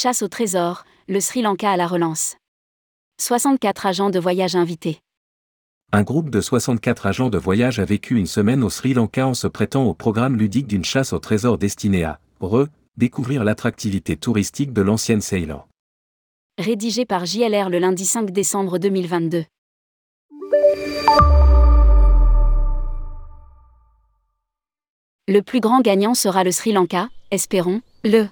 Chasse au trésor, le Sri Lanka à la relance. 64 agents de voyage invités. Un groupe de 64 agents de voyage a vécu une semaine au Sri Lanka en se prêtant au programme ludique d'une chasse au trésor destinée à, re, découvrir l'attractivité touristique de l'ancienne Ceylan. Rédigé par JLR le lundi 5 décembre 2022. Le plus grand gagnant sera le Sri Lanka, espérons, le.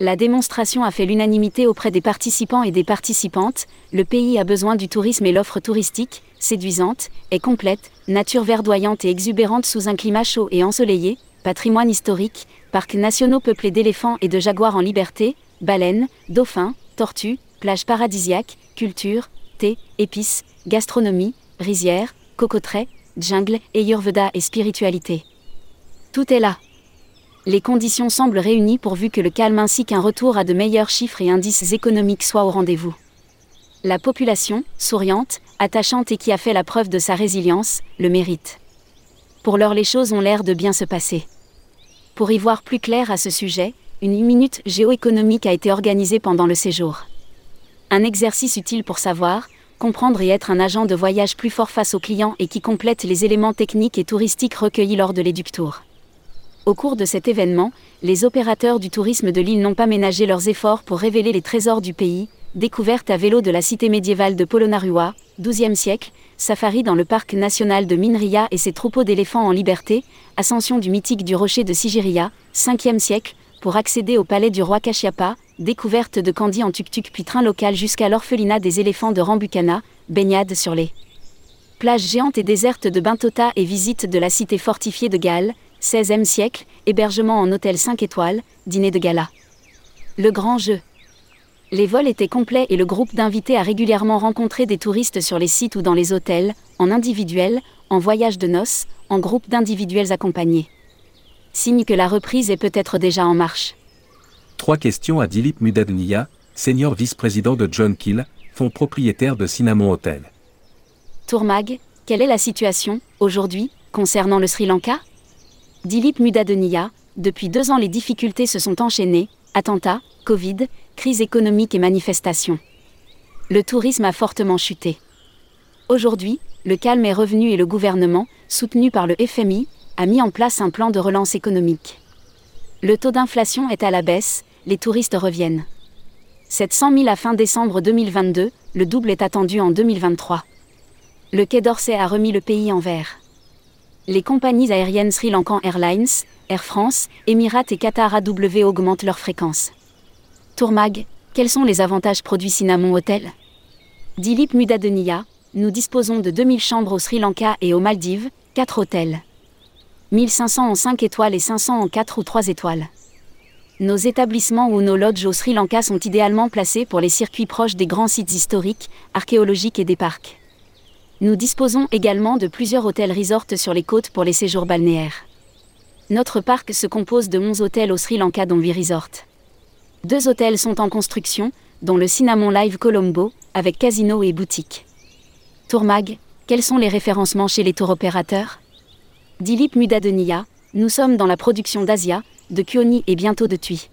La démonstration a fait l'unanimité auprès des participants et des participantes, le pays a besoin du tourisme et l'offre touristique, séduisante, est complète, nature verdoyante et exubérante sous un climat chaud et ensoleillé, patrimoine historique, parcs nationaux peuplés d'éléphants et de jaguars en liberté, baleines, dauphins, tortues, plages paradisiaques, culture, thé, épices, gastronomie, rizières, cocoteraies, jungle, ayurveda et spiritualité. Tout est là. Les conditions semblent réunies pourvu que le calme ainsi qu'un retour à de meilleurs chiffres et indices économiques soient au rendez-vous. La population, souriante, attachante et qui a fait la preuve de sa résilience, le mérite. Pour l'heure les choses ont l'air de bien se passer. Pour y voir plus clair à ce sujet, une minute géoéconomique a été organisée pendant le séjour. Un exercice utile pour savoir, comprendre et être un agent de voyage plus fort face aux clients et qui complète les éléments techniques et touristiques recueillis lors de l'éductour. Au cours de cet événement, les opérateurs du tourisme de l'île n'ont pas ménagé leurs efforts pour révéler les trésors du pays, découverte à vélo de la cité médiévale de Polonnaruwa, XIIe siècle, safari dans le parc national de Minria et ses troupeaux d'éléphants en liberté, ascension du mythique du rocher de Sigiria, 5e siècle, pour accéder au palais du roi Kashyapa, découverte de Candy en tuk-tuk puis train local jusqu'à l'orphelinat des éléphants de Rambukana, baignade sur les plages géantes et désertes de Bintota et visite de la cité fortifiée de Galles, 16e siècle, hébergement en hôtel 5 étoiles, dîner de gala. Le grand jeu. Les vols étaient complets et le groupe d'invités a régulièrement rencontré des touristes sur les sites ou dans les hôtels, en individuel, en voyage de noces, en groupe d'individuels accompagnés. Signe que la reprise est peut-être déjà en marche. Trois questions à Dilip Mudadniya, senior vice-président de John Kill, fonds propriétaire de Cinnamon Hotel. Tourmag, quelle est la situation, aujourd'hui, concernant le Sri Lanka? Dilip Mudadeniya, depuis deux ans les difficultés se sont enchaînées, attentats, Covid, crise économique et manifestations. Le tourisme a fortement chuté. Aujourd'hui, le calme est revenu et le gouvernement, soutenu par le FMI, a mis en place un plan de relance économique. Le taux d'inflation est à la baisse, les touristes reviennent. 700 000 à fin décembre 2022, le double est attendu en 2023. Le Quai d'Orsay a remis le pays en vert les compagnies aériennes Sri Lankan Airlines, Air France, Emirates et Qatar AW augmentent leur fréquence. Tourmag, quels sont les avantages produits Cinnamon Hotel? Dilip Mudadeniya, nous disposons de 2000 chambres au Sri Lanka et aux Maldives, 4 hôtels. 1500 en 5 étoiles et 500 en 4 ou 3 étoiles. Nos établissements ou nos lodges au Sri Lanka sont idéalement placés pour les circuits proches des grands sites historiques, archéologiques et des parcs. Nous disposons également de plusieurs hôtels resorts sur les côtes pour les séjours balnéaires. Notre parc se compose de 11 hôtels au Sri Lanka dont 8 resorts. Deux hôtels sont en construction, dont le Cinnamon Live Colombo, avec casino et boutique. Tourmag, quels sont les référencements chez les tours opérateurs? Dilip Mudadeniya, nous sommes dans la production d'Asia, de Kioni et bientôt de Tui.